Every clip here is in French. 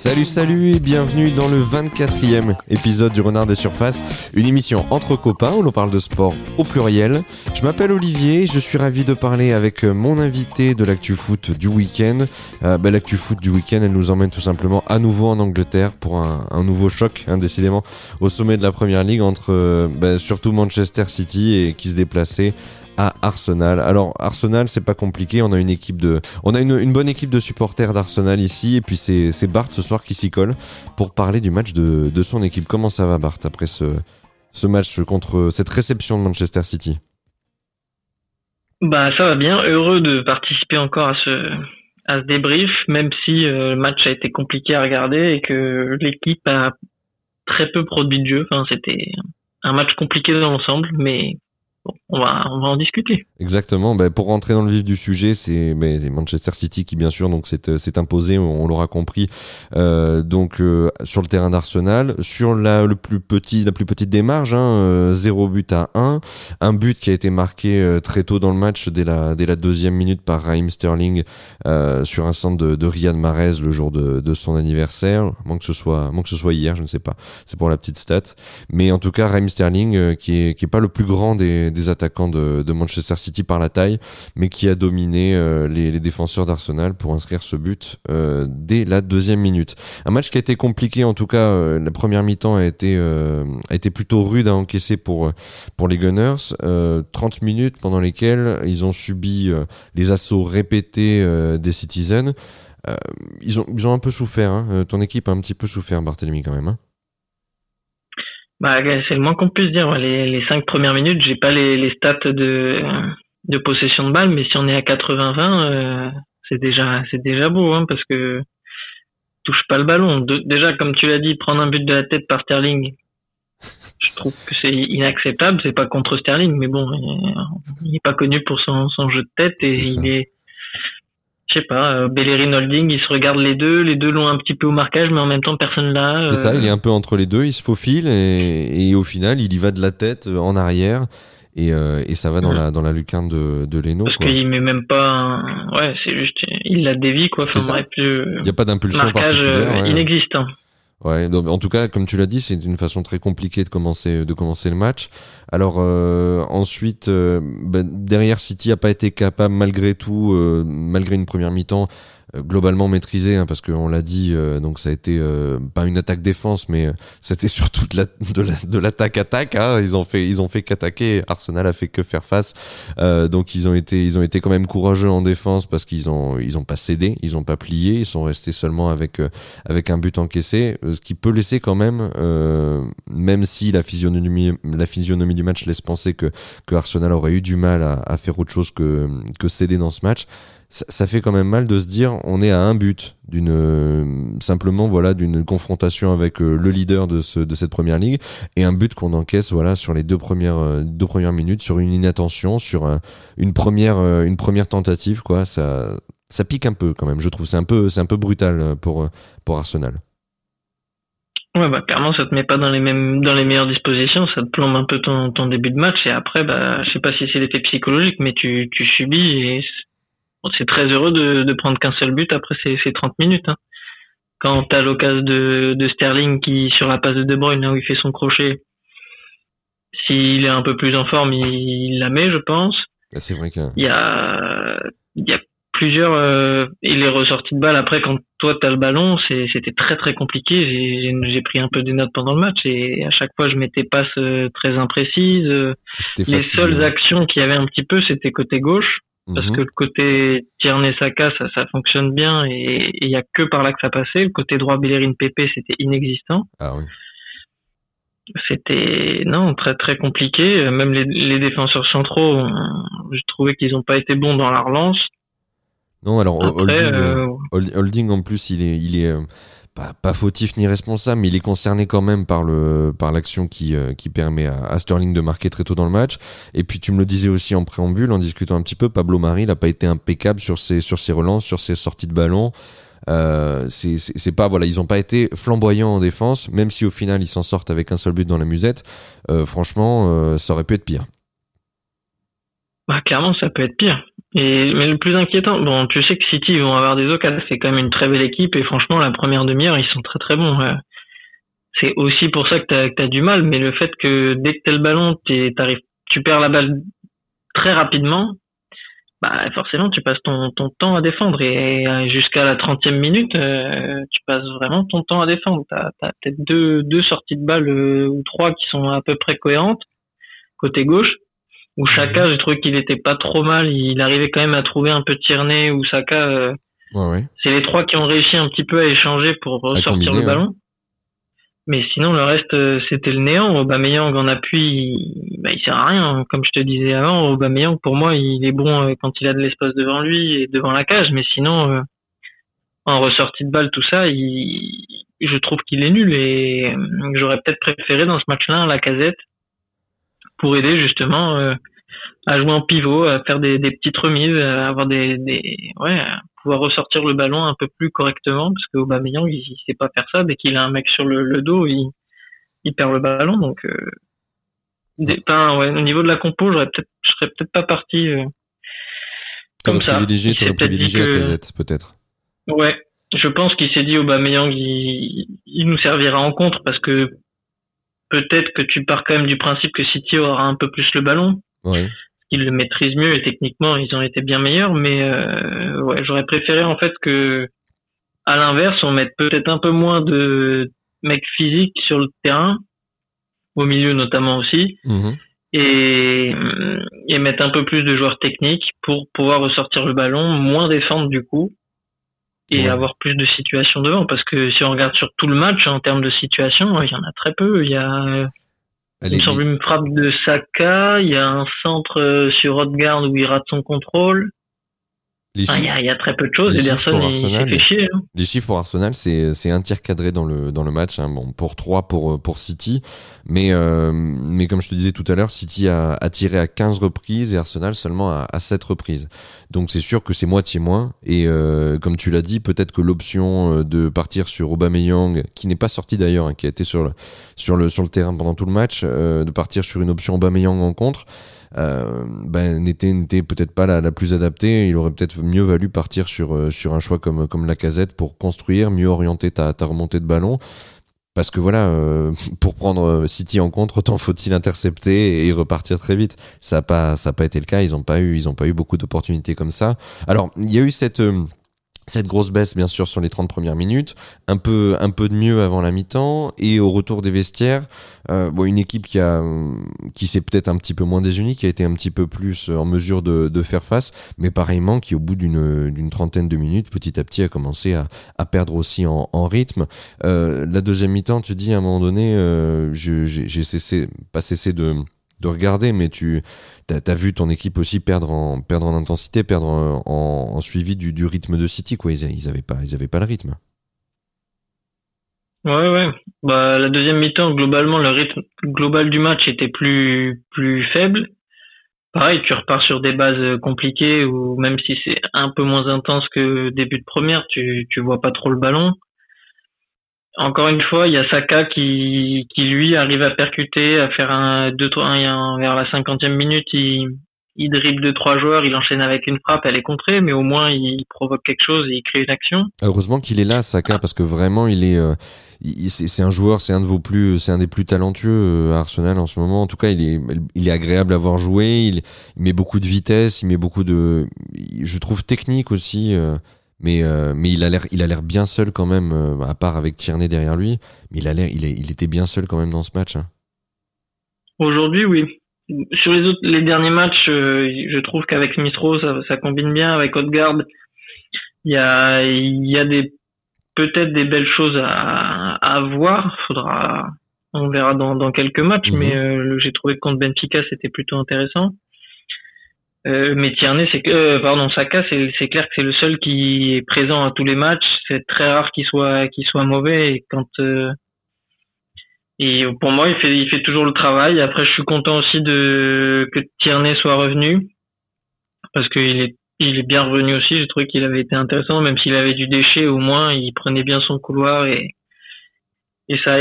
Salut, salut et bienvenue dans le 24e épisode du Renard des Surfaces, une émission entre copains où l'on parle de sport au pluriel. Je m'appelle Olivier, je suis ravi de parler avec mon invité de l'actu foot du week-end. Bah, l'actu foot du week-end, elle nous emmène tout simplement à nouveau en Angleterre pour un, nouveau choc, hein, décidément, au sommet de la Première Ligue entre euh, bah, surtout Manchester City et qui se déplaçait à Arsenal. Alors Arsenal, c'est pas compliqué. On a une équipe de, on a une, bonne équipe de supporters d'Arsenal ici. Et puis c'est Bart ce soir qui s'y colle pour parler du match de, son équipe. Comment ça va Bart après ce, match contre cette réception de Manchester City? Bah ça va bien. Heureux de participer encore à ce débrief, même si euh, le match a été compliqué à regarder et que l'équipe a très peu produit de jeu. C'était un match compliqué dans l'ensemble, mais on va, on va en discuter. Exactement. Ben, pour rentrer dans le vif du sujet, c'est ben, Manchester City qui, bien sûr, donc s'est euh, imposé, on, l'aura compris, euh, donc euh, sur le terrain d'Arsenal, sur la le plus petit, la plus petite marges, hein, 0 but à 1, un but qui a été marqué très tôt dans le match dès la dès la deuxième minute par Raheem Sterling sur un centre de, de Riyad Mahrez le jour de, de son anniversaire. Moins que ce soit, moins que ce soit hier, je ne sais pas. C'est pour la petite stat. Mais en tout cas, Raheem Sterling, qui est qui est pas le plus grand des des, attaquants de, Manchester City par la taille, mais qui a dominé euh, les, défenseurs d'Arsenal pour inscrire ce but euh, dès la deuxième minute. Un match qui a été compliqué, en tout cas, euh, la première mi-temps a été, plutôt rude à encaisser pour, pour les Gunners. 30 minutes pendant lesquelles ils ont subi les assauts répétés des Citizens. ils, ont, ils ont un peu souffert, hein. ton équipe a un petit peu souffert, Barthélemy, quand même. Hein. Bah, c'est le moins qu'on puisse dire. Les, les cinq premières minutes, j'ai pas les, les stats de, de possession de balle, mais si on est à 80-20, euh, c'est déjà, c'est déjà beau, hein, parce que touche pas le ballon. déjà, comme tu l'as dit, prendre un but de la tête par Sterling, je trouve que c'est inacceptable. C'est pas contre Sterling, mais bon, il est pas connu pour son, son jeu de tête et il est je sais pas, euh, Bellerin Holding, ils se regardent les deux, les deux l'ont un petit peu au marquage, mais en même temps personne là. C'est ça, il est un peu entre les deux, il se faufile et, et, au final il y va de la tête euh, en arrière et, euh, et ça va dans la dans la lucarne de, de Leno. Parce qu'il met même pas, un... ouais, c'est juste, il la dévie quoi. Enfin, il n'y a pas d'impulsion particulière. inexistant. Ouais, en tout cas, comme tu l'as dit, c'est une façon très compliquée de commencer le match. Alors euh, ensuite, euh, ben, derrière City a pas été capable malgré tout, euh, malgré une première mi-temps, globalement maîtrisé hein, parce qu'on l'a dit euh, donc ça a été euh, pas une attaque défense mais c'était surtout de, la, l'attaque attaque hein. ils ont fait ils ont fait qu'attaquer Arsenal a fait que faire face donc ils ont été ils ont été quand même courageux en défense parce qu'ils ont ils ont pas cédé ils ont pas plié ils sont restés seulement avec avec un but encaissé ce qui peut laisser quand même même si la physionomie la physionomie du match laisse penser que que Arsenal aurait eu du mal à, à faire autre chose que que céder dans ce match ça, fait quand même mal de se dire on est à un but d'une euh, simplement voilà d'une confrontation avec euh, le leader de ce de cette première ligue et un but qu'on encaisse voilà sur les deux premières euh, deux premières minutes sur une inattention sur une première une première tentative quoi ça ça pique un peu quand même je trouve c'est un peu c'est un peu brutal pour pour Arsenal. Ouais, bah, clairement, ça te met pas dans les mêmes, dans les meilleures dispositions, ça te plombe un peu ton, ton début de match, et après, bah, je sais pas si c'est l'effet psychologique, mais tu, tu subis, et c'est très heureux de, de prendre qu'un seul but après ces, ces 30 minutes. Hein. Quand t'as l'occasion de, de Sterling qui, sur la passe de De Bruyne, là où il fait son crochet, s'il est un peu plus en forme, il, la met, je pense. Bah, c'est vrai qu'il y a, il y a plusieurs, euh, il est ressorti de balle après quand toi t'as le ballon, c'était très très compliqué. J'ai pris un peu des notes pendant le match et à chaque fois je mettais passes euh, très imprécises. Les seules actions qu'il y avait un petit peu, c'était côté gauche parce mhm. que le côté Tierney Saka ça, ça fonctionne bien et il y a que par là que ça passait. Le côté droit Bellerin PP c'était inexistant. Ah oui. C'était non très très compliqué. Même les, les défenseurs centraux je trouvais qu'ils n'ont pas été bons dans la relance. Non alors Holding, euh, Holding, en plus il est il est pas, fautif ni responsable, mais il est concerné quand même par l'action qui, euh, permet à, Sterling de marquer très tôt dans le match. Et puis tu me le disais aussi en préambule, en discutant un petit peu, Pablo Mari n'a pas été impeccable sur ses relances, sur ses sorties de ballon. Euh, pas voilà, ils ont pas été flamboyants en défense, même si au final ils s'en sortent avec un seul but dans la musette. Euh, franchement, ça aurait pu être pire. Bah, clairement, ça peut être pire. Et, mais le plus inquiétant, bon, tu sais que City ils vont avoir des occasions, c'est quand même une très belle équipe et franchement, la première demi-heure, ils sont très très bons. C'est aussi pour ça que tu as, du mal, mais le fait que dès que tu le ballon, tu perds la balle très rapidement, bah forcément tu passes ton, ton temps à défendre et, jusqu'à la 30e minute euh, tu passes vraiment ton temps à défendre tu as, peut-être deux, deux sorties de balle euh, ou trois qui sont à peu près cohérentes côté gauche où Chaka j'ai trouvé qu'il était pas trop mal il arrivait quand même à trouver un peu Tierney ou Saka euh, ouais, ouais. c'est les trois qui ont réussi un petit peu à échanger pour ressortir le ballon mais sinon, le reste, euh, c'était le néant. Aubameyang en appui, il, bah, il sert à rien. Comme je te disais avant, Aubameyang, pour moi, il est bon euh, quand il a de l'espace devant lui et devant la cage. Mais sinon, euh, en ressortie de balle, tout ça, il, je trouve qu'il est nul. Et j'aurais peut-être préféré dans ce match-là la casette pour aider justement à jouer en pivot, à faire des, des petites remises, à avoir des, des ouais, pouvoir ressortir le ballon un peu plus correctement parce que Aubameyang il, il sait pas faire ça. Dès qu'il a un mec sur le, dos il, il perd le ballon. Donc euh, des, ouais, au niveau de la compo j'aurais peut-être je serais peut-être pas parti euh, comme ça. privilégié t'aurais privilégié la casette peut-être. Ouais. Je pense qu'il s'est dit Aubameyang il, il nous servira en contre parce que peut-être que tu pars quand même du principe que City aura un peu plus le ballon ouais. Ils le maîtrisent mieux et techniquement ils ont été bien meilleurs mais euh, ouais j'aurais préféré en fait que à l'inverse on mette peut-être un peu moins de mecs physiques sur le terrain au milieu notamment aussi mhm. et et mettre un peu plus de joueurs techniques pour pouvoir ressortir le ballon moins défendre du coup et avoir plus de situations devant. Parce que si on regarde sur tout le match en termes de situations il y en a très peu. Il y a il me semble une frappe de Saka. Il y a un centre euh, sur Odegaard où il rate son contrôle. Il y, a très peu de choses. S'est fait chier. Hein. Les chiffres pour Arsenal, c'est un tir cadré dans le, dans le match. Hein. Bon, pour 3 pour, pour City. Mais, euh, mais comme je te disais tout à l'heure, City a, a, tiré à 15 reprises et Arsenal seulement à, à 7 reprises. Donc c'est sûr que c'est moitié moins. Et euh, comme tu l'as dit, peut-être que l'option euh, de partir sur Aubameyang, qui n'est pas sorti d'ailleurs, hein, qui a été sur le, sur, le, sur le terrain pendant tout le match, euh, de partir sur une option Aubameyang en contre, ben, n'était peut-être pas la, la, plus adaptée. Il aurait peut-être mieux valu partir sur, euh, sur un choix comme, comme la casette pour construire, mieux orienter ta, ta remontée de ballon. Parce que voilà, euh, pour prendre City en contre, autant faut-il intercepter et repartir très vite. Ça n'a pas, ça pas été le cas. Ils n'ont pas eu, ils pas eu beaucoup d'opportunités comme ça. Alors, il y a eu cette cette grosse baisse, bien sûr, sur les 30 premières minutes, un peu, de mieux avant la mi-temps, et au retour des vestiaires, euh, une équipe qui, s'est peut-être un petit peu moins désunie, qui a été un petit peu plus en mesure de, faire face, mais pareillement qui, au bout d'une, trentaine de minutes, petit à petit, a commencé à, perdre aussi en, en rythme. Euh, la deuxième mi-temps, tu dis à un moment donné, euh, j'ai cessé, pas cessé de de regarder, mais tu as, vu ton équipe aussi perdre en, intensité, perdre en, suivi du, rythme de City. Quoi. Ils, ils avaient pas, avaient pas le rythme. Ouais, ouais. Bah, la deuxième mi-temps, globalement, le rythme global du match était plus, plus faible. Pareil, tu repars sur des bases compliquées ou même si c'est un peu moins intense que début de première, tu, tu vois pas trop le ballon encore une fois, il y a Saka qui, qui lui arrive à percuter, à faire un 2-3 vers la cinquantième minute, il, il dribble deux trois joueurs, il enchaîne avec une frappe, elle est contrée, mais au moins il provoque quelque chose, il crée une action. Heureusement qu'il est là, Saka, parce que vraiment il est, euh, c'est un joueur, c'est un de vos plus, c'est un des plus talentueux euh, à Arsenal en ce moment. En tout cas, il est, il est agréable à voir jouer, il, il met beaucoup de vitesse, il met beaucoup de, je trouve technique aussi. Euh, mais euh, mais il a l'air il a l'air bien seul quand même euh, à part avec Tierney derrière lui. Mais il a l'air il, il était bien seul quand même dans ce match hein. aujourd'hui oui. Sur les autres les derniers matchs euh, je trouve qu'avec Smith-Rowe ça, ça, combine bien. Avec Odegaard il y a il y a des peut-être des belles choses à, à voir. Faudra on verra dans, dans quelques matchs. Mhm. mais j'ai trouvé que contre Benfica c'était plutôt intéressant euh, mais Tierney, c'est que, euh, pardon, Saka, c'est clair que c'est le seul qui est présent à tous les matchs. C'est très rare qu'il soit qu'il soit mauvais. Et quand euh, et pour moi, il fait il fait toujours le travail. Après, je suis content aussi de que Tierney soit revenu parce qu'il est il est bien revenu aussi. J'ai trouvé qu'il avait été intéressant, même s'il avait du déchet. Au moins, il prenait bien son couloir et et ça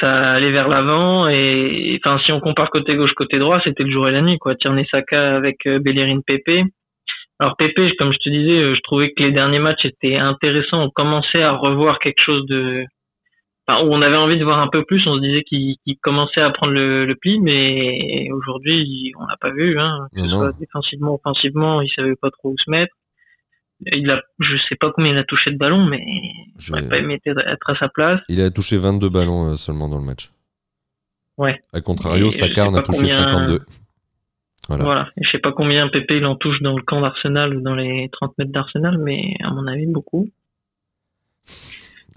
ça allait vers l'avant et enfin si on compare côté gauche côté droit c'était le jour et la nuit quoi Tierney Saka avec euh, Bellerin Pepe Alors Pépé, comme je te disais, je trouvais que les derniers matchs étaient intéressants. On commençait à revoir quelque chose de, enfin, où on avait envie de voir un peu plus. On se disait qu'il commençait à prendre le, le pli, mais aujourd'hui, on l'a pas vu. Hein. Que ce soit défensivement, offensivement, il savait pas trop où se mettre. Il a, je sais pas combien il a touché de ballons, mais je n'aurais pas aimé être à sa place. Il a touché 22 ballons euh, seulement dans le match. Ouais. A contrario, Sakar a touché 52. Voilà. voilà. Et je sais pas combien Pépé il en touche dans le camp d'Arsenal ou dans les 30 mètres d'Arsenal, mais à mon avis, beaucoup.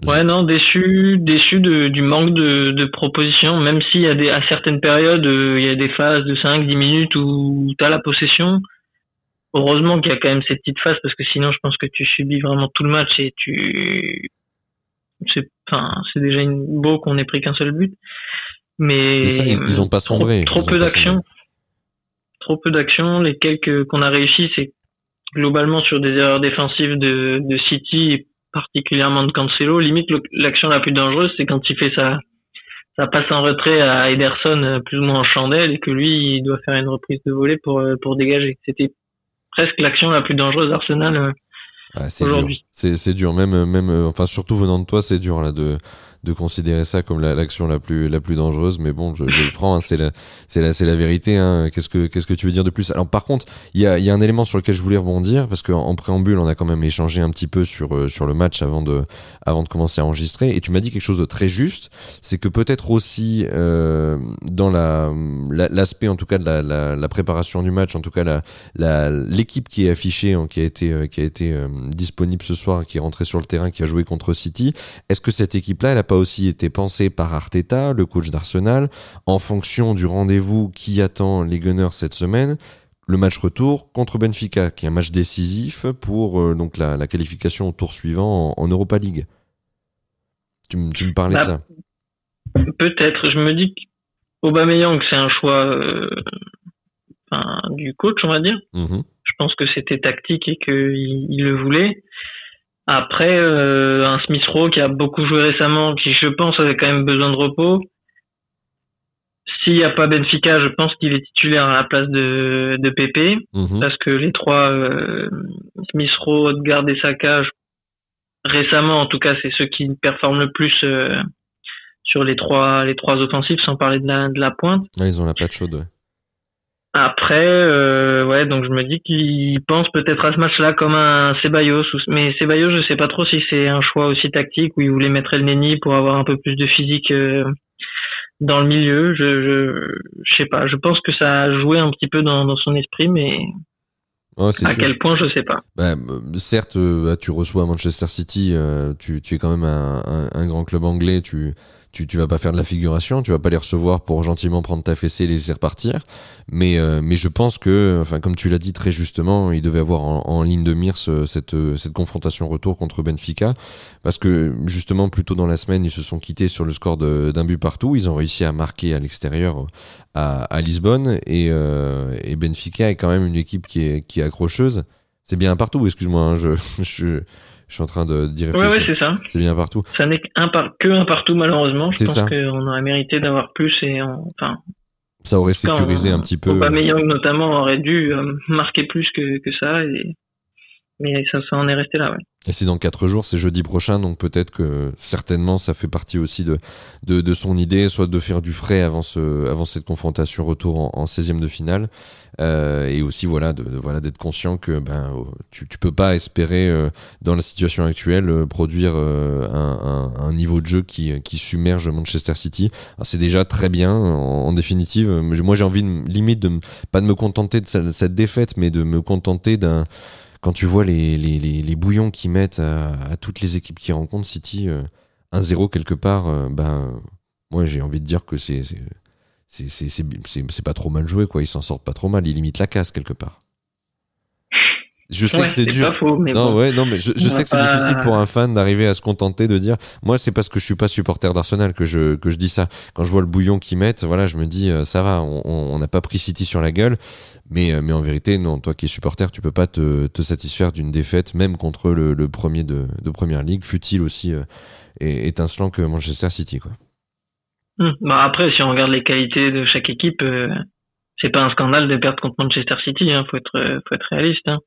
Ouais, non, déçu, déçu de, du manque de, de propositions, même s'il y a des, à certaines périodes, euh, il y a des phases de 5, 10 minutes où tu as la possession. Heureusement qu'il y a quand même cette petite phase parce que sinon je pense que tu subis vraiment tout le match et tu, c'est, enfin, c'est déjà une beau qu'on ait pris qu'un seul but. Mais ça, ils, ont pas sombré. Trop, peu d'action. Trop peu d'action. Les quelques qu'on a réussi, c'est globalement sur des erreurs défensives de, de City particulièrement de Cancelo. Limite, l'action la plus dangereuse, c'est quand il fait sa, ça passe en retrait à Ederson euh, plus ou moins en chandelle et que lui, il doit faire une reprise de volée pour, euh, pour dégager. C'était presque l'action la plus dangereuse d'Arsenal euh, aujourd'hui. C'est dur, même, même, enfin, surtout venant de toi, c'est dur là de de considérer ça comme l'action la, plus la plus dangereuse mais bon je, le prends hein, c'est la la la vérité hein. qu'est-ce que qu'est-ce que tu veux dire de plus? Alors par contre il y a y a un élément sur lequel je voulais rebondir parce qu'en préambule on a quand même échangé un petit peu sur euh, sur le match avant de avant de commencer à enregistrer et tu m'as dit quelque chose de très juste c'est que peut-être aussi euh, dans la l'aspect en tout cas de la, la, préparation du match en tout cas l'équipe qui est affichée hein, qui a été euh, qui a été euh, disponible ce soir qui est rentrée sur le terrain qui a joué contre City est-ce que cette équipe là elle a pas aussi été pensé par Arteta, le coach d'Arsenal, en fonction du rendez-vous qui attend les Gunners cette semaine, le match retour contre Benfica, qui est un match décisif pour euh, donc la, qualification au tour suivant en, Europa League. Tu, me parlais de bah, ça Peut-être. Je me dis qu'Aubameyang, c'est un choix euh, du coach, on va dire. Mm-hmm. Je pense que c'était tactique et qu'il il le voulait. Après, euh, un Smith Rowe qui a beaucoup joué récemment, qui je pense avait quand même besoin de repos. S'il n'y a pas Benfica, je pense qu'il est titulaire à la place de, de Pepe, mhm. parce que les trois, euh, Smith Rowe, Odegaard et Saka, récemment en tout cas, c'est ceux qui performent le plus euh, sur les trois les trois offensifs, sans parler de la, de la pointe. ils ont la patte chaude. Ouais. Après, euh, ouais, donc je me dis qu'il pense peut-être à ce match-là comme un Ceballos, mais Ceballos, je sais pas trop si c'est un choix aussi tactique où il voulait mettre El Neni pour avoir un peu plus de physique euh, dans le milieu. Je, je, je sais pas. Je pense que ça a joué un petit peu dans, dans son esprit, mais à quel point, je sais pas. Bah, certes, euh, bah, tu reçois Manchester City, tu, tu, es quand même un, un, un, grand club anglais, tu, tu, tu vas pas faire de la figuration, tu vas pas les recevoir pour gentiment prendre ta fessée et les laisser repartir. Mais, euh, mais je pense que, enfin, comme tu l'as dit très justement, il devait avoir en, ligne de mire cette, cette confrontation retour contre Benfica. Parce que, justement, plus tôt dans la semaine, ils se sont quittés sur le score d'un but partout. Ils ont réussi à marquer à l'extérieur à, Lisbonne. Et, euh, et Benfica est quand même une équipe qui est, accrocheuse. C'est bien partout, excuse-moi, hein, je je suis en train de d'y réfléchir. Ouais, c'est ça. C'est bien partout. Ça n'est qu'un par... que un partout malheureusement. Je pense qu'on aurait mérité d'avoir plus et enfin. Ça aurait sécurisé un petit peu. Aubameyang notamment aurait dû euh, marquer plus que, que ça et mais ça, ça en est resté là. Ouais. Et c'est dans quatre jours, c'est jeudi prochain, donc peut-être que certainement ça fait partie aussi de, de, de, son idée, soit de faire du frais avant, ce, avant cette confrontation retour en, en 16e de finale, euh, et aussi voilà de, voilà d'être conscient que ben oh, tu, tu peux pas espérer euh, dans la situation actuelle euh, produire euh, un, un, un, niveau de jeu qui, qui submerge Manchester City. C'est déjà très bien en, en définitive. Moi j'ai envie de, limite de pas de me contenter de cette défaite, mais de me contenter d'un quand tu vois les, bouillons qu'ils mettent à, toutes les équipes qui rencontrent City, 1-0 euh, quelque part, euh, ben, moi j'ai envie de dire que c'est c'est pas trop mal joué, quoi. Ils s'en sortent pas trop mal, ils limitent la casse quelque part. Je sais que c'est dur. non, ouais, non, mais je, je sais que c'est difficile pour un fan d'arriver à se contenter de dire, moi, c'est parce que je suis pas supporter d'Arsenal que je, que je dis ça. Quand je vois le bouillon qu'ils mettent, voilà, je me dis, euh, ça va, on n'a pas pris City sur la gueule. Mais, euh, mais en vérité, non, toi qui es supporter, tu peux pas te, te satisfaire d'une défaite, même contre le, le premier de, de première ligue, fut-il aussi euh, étincelant que Manchester City, quoi. Hum, bah après, si on regarde les qualités de chaque équipe, c'est pas un scandale de perdre contre Manchester City, hein, faut être, faut être réaliste, hein.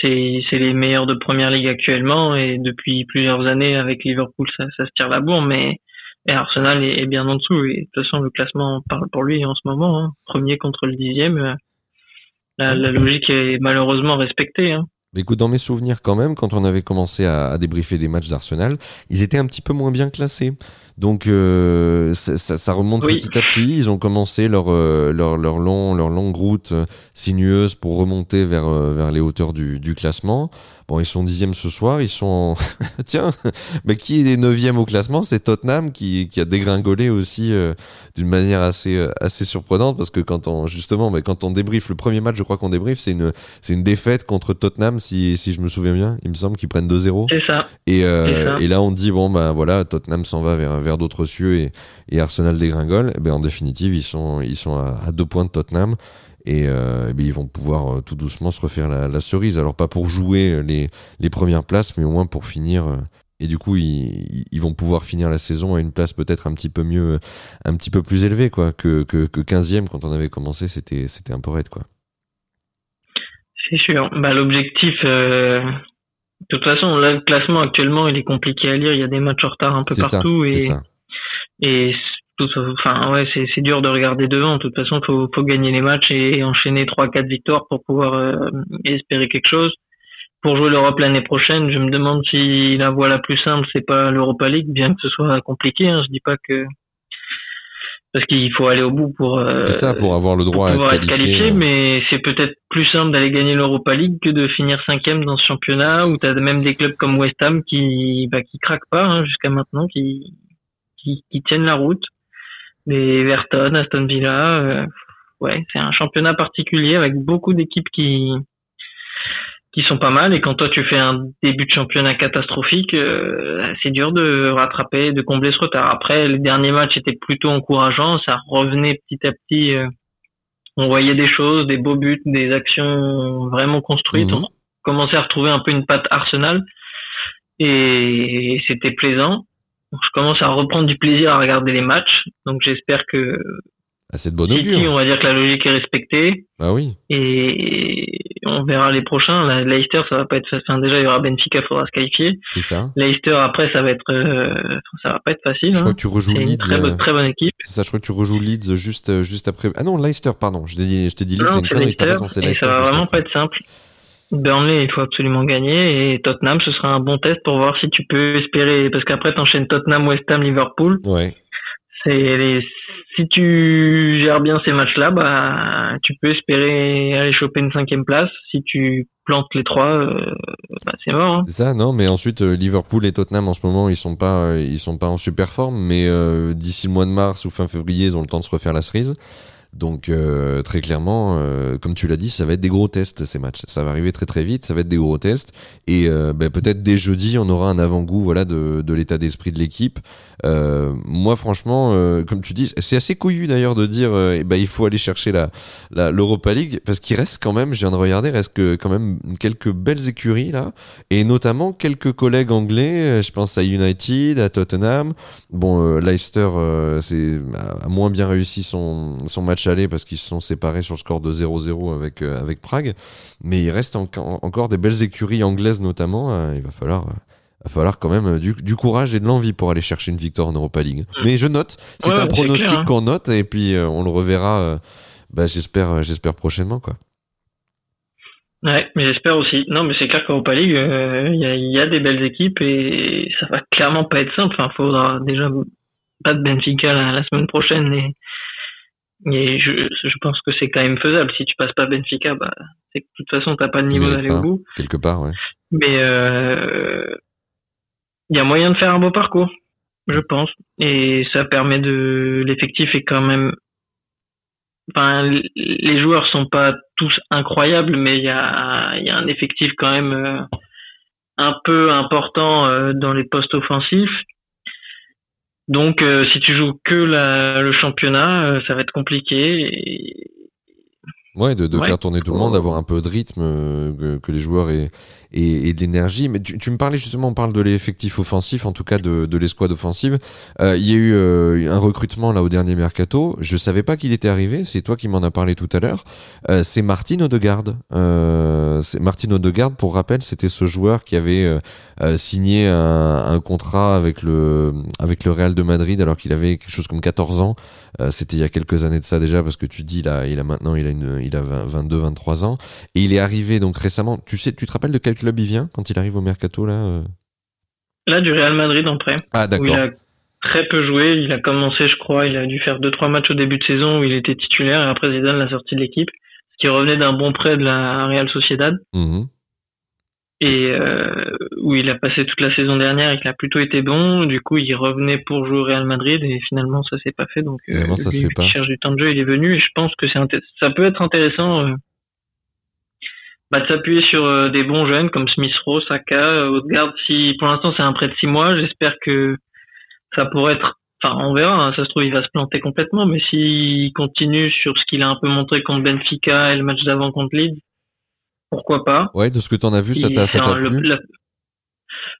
C'est les meilleurs de première ligue actuellement et depuis plusieurs années avec Liverpool ça, se tire la bourre mais Arsenal est, bien en dessous et de toute façon le classement parle pour lui en ce moment hein. premier contre le dixième euh, la, logique est malheureusement respectée hein. Écoute, dans mes souvenirs quand même, quand on avait commencé à, à débriefer des matchs d'Arsenal, ils étaient un petit peu moins bien classés. Donc euh, ça, ça, remonte petit à petit. Ils ont commencé leur, euh, leur, leur, long, leur longue route sinueuse pour remonter vers, vers les hauteurs du, du classement. Bon, ils sont dixième ce soir, ils sont... Tiens, mais qui est neuvième au classement? C'est Tottenham qui, qui a dégringolé aussi euh, d'une manière assez, euh, assez surprenante parce que quand on, justement, mais quand on débrief, le premier match, je crois qu'on débrief, c'est une, c'est une défaite contre Tottenham, si, si je me souviens bien. Il me semble qu'ils prennent 2-0. C'est ça. Et, euh, et là, on dit, bon, bah voilà, Tottenham s'en va vers, vers d'autres cieux et, et Arsenal dégringole. Et eh ben, en définitive, ils sont, ils sont à, à deux points de Tottenham et, euh, eh ils vont pouvoir euh, tout doucement se refaire la, la, cerise. Alors pas pour jouer les, les premières places, mais au moins pour finir. Euh, et du coup, ils, ils, vont pouvoir finir la saison à une place peut-être un petit peu mieux, un petit peu plus élevée quoi, que, que, que 15e quand on avait commencé. C'était, c'était un peu raide quoi. C'est sûr. Bah, l'objectif, euh, de toute façon, là, le classement actuellement, il est compliqué à lire. Il y a des matchs en retard un peu partout. Ça, et, ça. Et enfin ouais, c'est c'est dur de regarder devant. De toute façon, faut faut gagner les matchs et, enchaîner trois quatre victoires pour pouvoir euh, espérer quelque chose. Pour jouer l'Europe l'année prochaine, je me demande si la voie la plus simple c'est pas l'Europa League, bien que ce soit compliqué. Hein, je dis pas que parce qu'il faut aller au bout pour. Euh, c'est ça, pour avoir le droit à être qualifié. mais c'est peut-être plus simple d'aller gagner l'Europa League que de finir cinquième dans ce championnat où tu as même des clubs comme West Ham qui bah, qui craquent pas hein, jusqu'à maintenant, qui, qui qui tiennent la route les Everton, Aston Villa. Euh, ouais, c'est un championnat particulier avec beaucoup d'équipes qui qui sont pas mal et quand toi tu fais un début de championnat catastrophique, euh, c'est dur de rattraper, de combler ce retard. Après, les derniers matchs étaient plutôt encourageants, ça revenait petit à petit. Euh, on voyait des choses, des beaux buts, des actions vraiment construites. Mhm. On commençait à retrouver un peu une patte Arsenal et c'était plaisant je commence à reprendre du plaisir à regarder les matchs. Donc j'espère que ah, c'est de bonne augure. on va dire que la logique est respectée. Ah oui. Et on verra les prochains. La Leicester, ça va pas être facile. déjà, il y aura Benfica, faudra se qualifier. C'est ça. Leicester, après, ça va être, euh, ça va pas être facile. Je crois hein. que tu rejoues Leeds. Très, bonne, euh, très bonne équipe. C'est ça, je crois que tu rejoues Leeds juste, euh, juste après. Ah non, Leicester, pardon. Je t'ai dit, je t'ai dit Leeds, c'est une Leicester, et ça va vraiment pas être simple. Burnley, il faut absolument gagner et Tottenham, ce sera un bon test pour voir si tu peux espérer parce qu'après t'enchaînes Tottenham, West Ham, Liverpool. Ouais. C'est les... si tu gères bien ces matchs-là, bah tu peux espérer aller choper une cinquième place. Si tu plantes les trois, euh, bah, c'est mort. Hein. C'est ça, non, mais ensuite euh, Liverpool et Tottenham en ce moment ils sont pas euh, ils sont pas en super forme, mais d'ici le mois de mars ou fin février ils ont le temps de se refaire la cerise. Donc euh, très clairement, euh, comme tu l'as dit, ça va être des gros tests ces matchs. Ça va arriver très très vite, ça va être des gros tests. Et euh, ben, peut-être dès jeudi, on aura un avant-goût voilà de, de l'état d'esprit de l'équipe. moi franchement, comme tu dis, c'est assez couillu d'ailleurs de dire eh ben, il faut aller chercher la l'Europa League parce qu'il reste quand même, je viens de regarder, reste quand même quelques belles écuries là, et notamment quelques collègues anglais. Je pense à United, à Tottenham. Bon, Leicester, c'est a moins bien réussi son son match aller parce qu'ils se sont séparés sur le score de 0-0 avec, euh, avec Prague. Mais il reste encore des belles écuries anglaises notamment. Euh, il va falloir euh, va falloir quand même du, du, courage et de l'envie pour aller chercher une victoire en Europa League. Mm. Mais je note, c'est un pronostic hein. qu'on note et puis on le reverra, bah, j'espère, j'espère prochainement quoi. Ouais, mais j'espère aussi. Non, mais c'est clair qu'Europa League, il y, y, a des belles équipes et ça va clairement pas être simple. Enfin, faudra déjà pas de Benfica la, la semaine prochaine et et je, je pense que c'est quand même faisable. Si tu passes pas Benfica, bah, c'est que de toute façon, t'as pas le niveau d'aller au bout. Quelque part, ouais. Mais euh, il y a moyen de faire un beau parcours, je pense. Et ça permet de. L'effectif est quand même. Enfin, les joueurs sont pas tous incroyables, mais il y a, y a un effectif quand même euh, un peu important euh, dans les postes offensifs. Donc, euh, si tu joues que la, le championnat, euh, ça va être compliqué. Et... Ouais, de, de faire tourner tout le monde, d'avoir un peu de rythme, euh, que, les joueurs aient, et, et de l'énergie. Mais tu, tu, me parlais justement, on parle de l'effectif offensif, en tout cas de, de l'escouade offensive. Euh, il y a eu euh, un recrutement là au dernier mercato. Je savais pas qu'il était arrivé. C'est toi qui m'en as parlé tout à l'heure. Euh, c'est Martin Odegaard. Euh, c'est Martin Odegaard. Pour rappel, c'était ce joueur qui avait signé un, un, contrat avec le avec le Real de Madrid alors qu'il avait quelque chose comme 14 ans. c'était il y a quelques années de ça déjà parce que tu dis là, il a maintenant il a il a 22 23 ans et il est arrivé donc récemment. Tu sais, tu te rappelles de quel club il vient quand il arrive au mercato là Là, du Real Madrid en prêt. Ah, d'accord. Il a très peu joué. Il a commencé, je crois, il a dû faire deux trois matchs au début de saison où il était titulaire et après Zidane l'a sorti de l'équipe, ce qui revenait d'un bon prêt de la Real Sociedad. Mmh. Et euh, où il a passé toute la saison dernière et qu'il a plutôt été bon. Du coup, il revenait pour jouer au Real Madrid et finalement, ça s'est pas fait. Donc, euh, ça lui, se fait pas. il cherche du temps de jeu, il est venu et je pense que c'est ça peut être intéressant. Euh, bah, de s'appuyer sur euh, des bons jeunes comme Smith Rowe, Saka, euh, Odegaard. Si pour l'instant c'est un prêt de six mois, j'espère que ça pourrait être. Enfin, on verra. Hein, ça se trouve il va se planter complètement, mais s'il continue sur ce qu'il a un peu montré contre Benfica et le match d'avant contre Leeds, pourquoi pas. Ouais, de ce que tu en as vu, ça t'a ça t'a plu? La...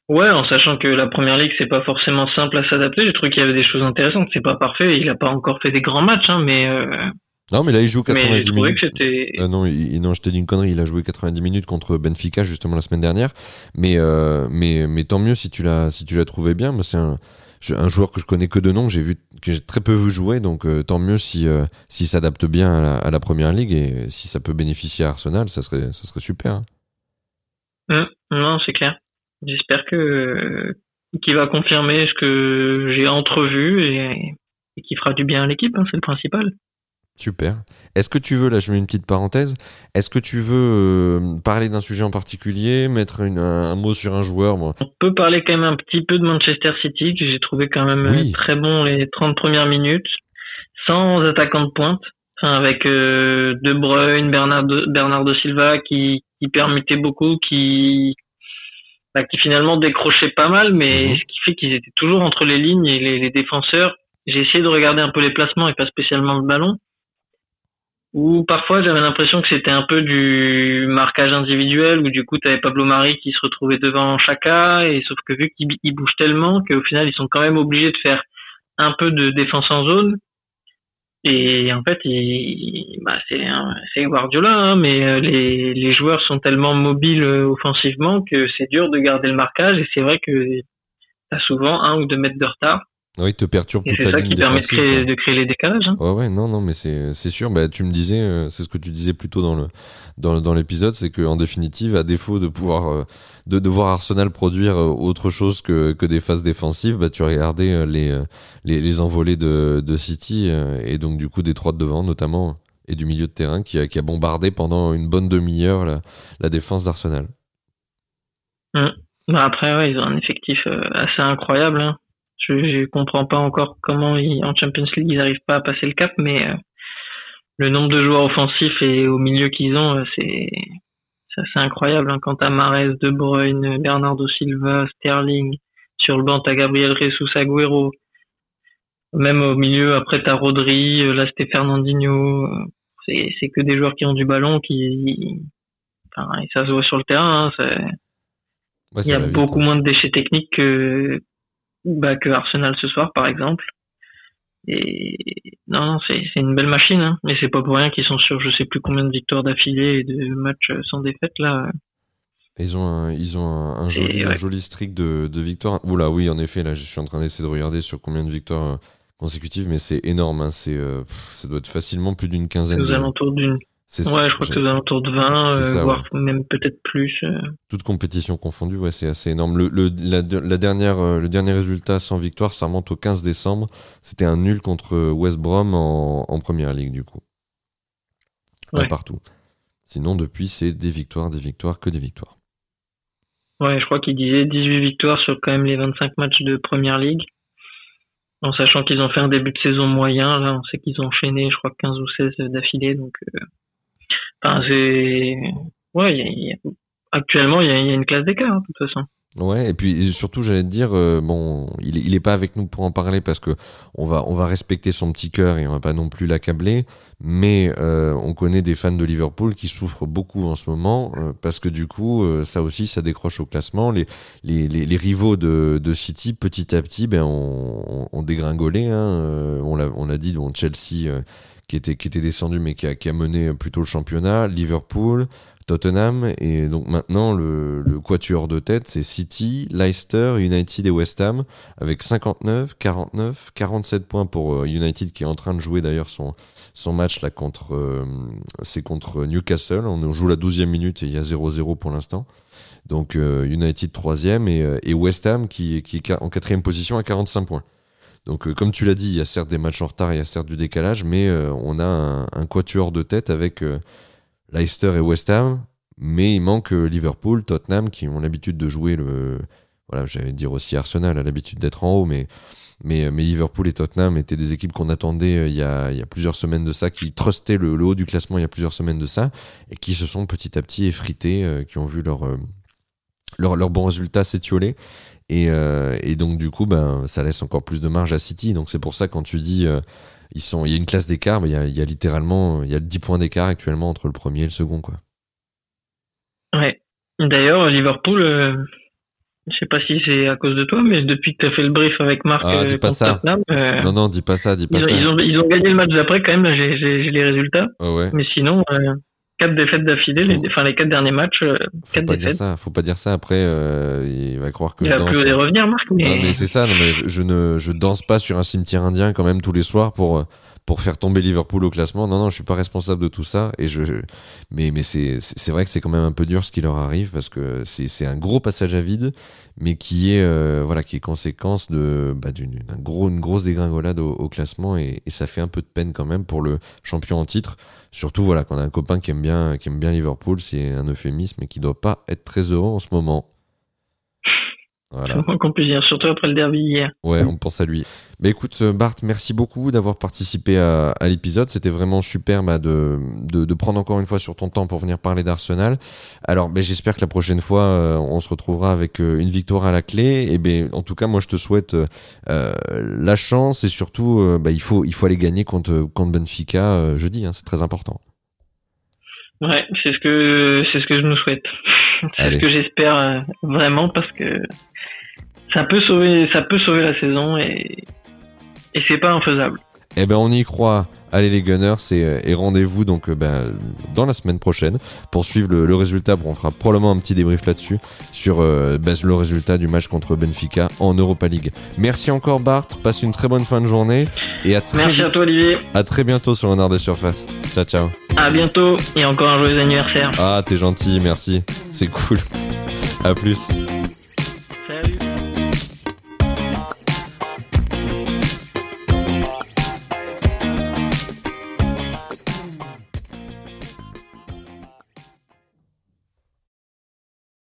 Ouais, en sachant que la première ligue c'est pas forcément simple à s'adapter. J'ai trouvé qu'il y avait des choses intéressantes. C'est pas parfait. Il a pas encore fait des grands matchs, hein, mais. Euh... Non, mais là, il joue 90 mais je minutes. Que. Euh, non, il, non, je t'ai dit une connerie. Il a joué 90 minutes contre Benfica justement la semaine dernière. Mais, euh, mais, mais tant mieux si tu l'as, si tu l'as trouvé bien. Moi, c'est un, un joueur que je connais que de nom. J'ai vu, que j'ai très peu vu jouer. Donc, euh, tant mieux si, s'il s'adapte bien à la, à la, première ligue et si ça peut bénéficier à Arsenal, ça serait, ça serait super. Hein. Mmh, non, c'est clair. J'espère que qu'il va confirmer ce que j'ai entrevu et, et qu'il fera du bien à l'équipe. Hein, c'est le principal. Super. Est-ce que tu veux, là je mets une petite parenthèse, est-ce que tu veux euh, parler d'un sujet en particulier, mettre une, un, un, mot sur un joueur moi? On peut parler quand même un petit peu de Manchester City, que j'ai trouvé quand même Oui. très bon les 30 premières minutes, sans attaquant de pointe, enfin, avec euh, De Bruyne, Bernardo, Bernardo Silva qui, qui permettait beaucoup, qui, bah, qui finalement décrochait pas mal, mais Mhm. ce qui fait qu'ils étaient toujours entre les lignes et les, les défenseurs. J'ai essayé de regarder un peu les placements et pas spécialement le ballon où parfois j'avais l'impression que c'était un peu du marquage individuel où du coup tu avais Pablo Mari qui se retrouvait devant Chaka et sauf que vu qu'il il bouge tellement qu'au final ils sont quand même obligés de faire un peu de défense en zone. Et en fait bah, c'est Guardiola hein, mais euh, les, les joueurs sont tellement mobiles euh, offensivement que c'est dur de garder le marquage et c'est vrai que t'as souvent un ou deux mètres de retard Oui, te perturbe toute c'est la ça ligne qui permet de créer, quoi. de créer les décalages hein. Ouais, ouais, non, non, mais c'est, c'est sûr. Bah, tu me disais, euh, c'est ce que tu disais plus tôt dans le, dans, dans l'épisode, c'est que en définitive, à défaut de pouvoir, euh, de, de voir Arsenal produire euh, autre chose que, que des phases défensives, bah, tu regardais les, les, les envolées de, de City et donc du coup des trois de devant notamment et du milieu de terrain qui a, qui a bombardé pendant une bonne demi-heure la, la défense d'Arsenal. Bah après, ouais, ils ont un effectif assez incroyable. Hein. Je, je comprends pas encore comment ils, en Champions League ils n'arrivent pas à passer le cap, mais euh, le nombre de joueurs offensifs et au milieu qu'ils ont, euh, c'est c'est incroyable. Hein. Quand t'as Mahrez, De Bruyne, Bernardo Silva, Sterling, sur le banc t'as Gabriel Jesus, Agüero. Même au milieu, après t'as Rodri, euh, là c'était Fernandinho. euh, C'est c'est que des joueurs qui ont du ballon, qui, enfin, et ça se voit sur le terrain. Hein, Ouais, il y ça a vite, beaucoup hein. moins de déchets techniques que, bah, que Arsenal ce soir, par exemple. Et non, non, c'est une belle machine, hein. mais c'est pas pour rien qu'ils sont sur je sais plus combien de victoires d'affilée et de matchs euh, sans défaite là. Ils ont un, ils ont un, joli, un joli streak de, de victoires. Oula, oui, en effet, là, je suis en train d'essayer de regarder sur combien de victoires euh, consécutives, mais c'est énorme. Hein, c'est, euh, ça doit être facilement plus d'une quinzaine. Aux de- alentours d'une, C'est ouais, ça, je crois que aux alentours de 20, C'est euh, ça, voire même peut-être plus. euh. Toute compétition confondue, ouais, c'est assez énorme. Le, le, la, la dernière, euh, le dernier résultat sans victoire, ça remonte au 15 décembre. C'était un nul contre West Brom en, en première ligue, du coup. Un Ouais. partout. Sinon, depuis, c'est des victoires, des victoires, que des victoires. Ouais, je crois qu'il disait 18 victoires sur quand même les 25 matchs de première ligue. En sachant qu'ils ont fait un début de saison moyen, là, on sait qu'ils ont enchaîné, je crois, 15 ou 16 d'affilée, donc, euh, c'est, ouais, actuellement, il y a, une classe d'écart, hein, de toute façon. Ouais, et puis surtout, j'allais te dire, euh, bon, il, il est pas avec nous pour en parler parce que on va, on va respecter son petit cœur et on va pas non plus l'accabler. Mais euh, on connaît des fans de Liverpool qui souffrent beaucoup en ce moment euh, parce que du coup, ça aussi, ça décroche au classement. Les, les, les, rivaux de, de, City, petit à petit, ben, on, on, dégringolé. Hein, on l'a, dit, Chelsea qui était, qui était descendu mais qui a, qui a mené plutôt le championnat, Liverpool, Tottenham. Et donc maintenant, le, le quatuor de tête, c'est City, Leicester, United et West Ham, avec 59, 49, 47 points pour euh, United qui est en train de jouer d'ailleurs son, son match là contre, euh, c'est contre Newcastle. On joue la 12e minute et il y a 0-0 pour l'instant. Donc euh, United 3e et, et, West Ham qui, qui est en quatrième position à 45 points. Donc, comme tu l'as dit, il y a certes des matchs en retard, il y a certes du décalage, mais on a un, quatuor de tête avec Leicester et West Ham, mais il manque euh, Liverpool, Tottenham qui ont l'habitude de jouer le. Voilà, j'allais dire aussi Arsenal a l'habitude d'être en haut, mais, Liverpool et Tottenham étaient des équipes qu'on attendait euh, il y, a, plusieurs semaines de ça, qui trustaient le, haut du classement il y a plusieurs semaines de ça, et qui se sont petit à petit effrités, euh, qui ont vu leur, leur, leur bon résultat s'étioler. Et, et, donc, du coup, ben, ça laisse encore plus de marge à City. Donc, c'est pour ça, quand tu dis ils sont, il y a une classe d'écart, mais il y, a, il y a, littéralement il y a 10 points d'écart actuellement entre le premier et le second. Quoi. Ouais. D'ailleurs, Liverpool, euh, je sais pas si c'est à cause de toi, mais depuis que tu as fait le brief avec Marc ah, dis euh, pas ça. Euh, non, non, dis pas ça, dis pas ils, ça. Ils ont, ils ont, gagné le match d'après quand même, j'ai les résultats. Ah ouais. Mais sinon, euh, quatre défaites d'affilée, les, enfin les quatre derniers matchs, euh, faut pas Dire ça, faut pas dire ça. Après, euh, il va croire que il je va danse. plus les revenir, Marc. Mais, mais c'est ça. Non, mais je, je, ne, je danse pas sur un cimetière indien quand même tous les soirs pour pour faire tomber Liverpool au classement. Non, non, je suis pas responsable de tout ça. Et je, mais, mais c'est, c'est vrai que c'est quand même un peu dur ce qui leur arrive parce que c'est, c'est un gros passage à vide, mais qui est, euh, voilà, qui est conséquence de, bah, d'une, gros, une grosse dégringolade au, classement et, ça fait un peu de peine quand même pour le champion en titre. Surtout, voilà, quand a un copain qui aime bien, qui aime bien Liverpool, c'est un euphémisme et qui doit pas être très heureux en ce moment. Voilà. qu'on puisse dire, surtout après le derby hier. Ouais, on pense à lui. Mais écoute, euh, Bart, merci beaucoup d'avoir participé à, à l'épisode. C'était vraiment super bah, de, de, de, prendre encore une fois sur ton temps pour venir parler d'Arsenal. Alors, bah, j'espère que la prochaine fois, euh, on se retrouvera avec euh, une victoire à la clé. Et ben, en tout cas, moi, je te souhaite euh, la chance et surtout, bah, il, faut, il faut aller gagner contre, contre Benfica jeudi. Hein, c'est très important. Ouais, c'est ce que c'est ce que je nous souhaite. c'est ce que j'espère vraiment parce que ça peut sauver, ça peut sauver la saison et, et c'est pas infaisable. Eh ben, on y croit. Allez les Gunners et, et rendez-vous donc euh, ben, dans la semaine prochaine pour suivre le, le, résultat. Bon, on fera probablement un petit débrief là-dessus sur euh, ben, le résultat du match contre Benfica en Europa League. Merci encore Bart, passe une très bonne fin de journée et à très Merci vite. à toi Olivier. À très bientôt sur le Nord des Surfaces. Ciao ciao. À bientôt et encore un joyeux anniversaire. Ah t'es gentil, merci. C'est cool. À plus.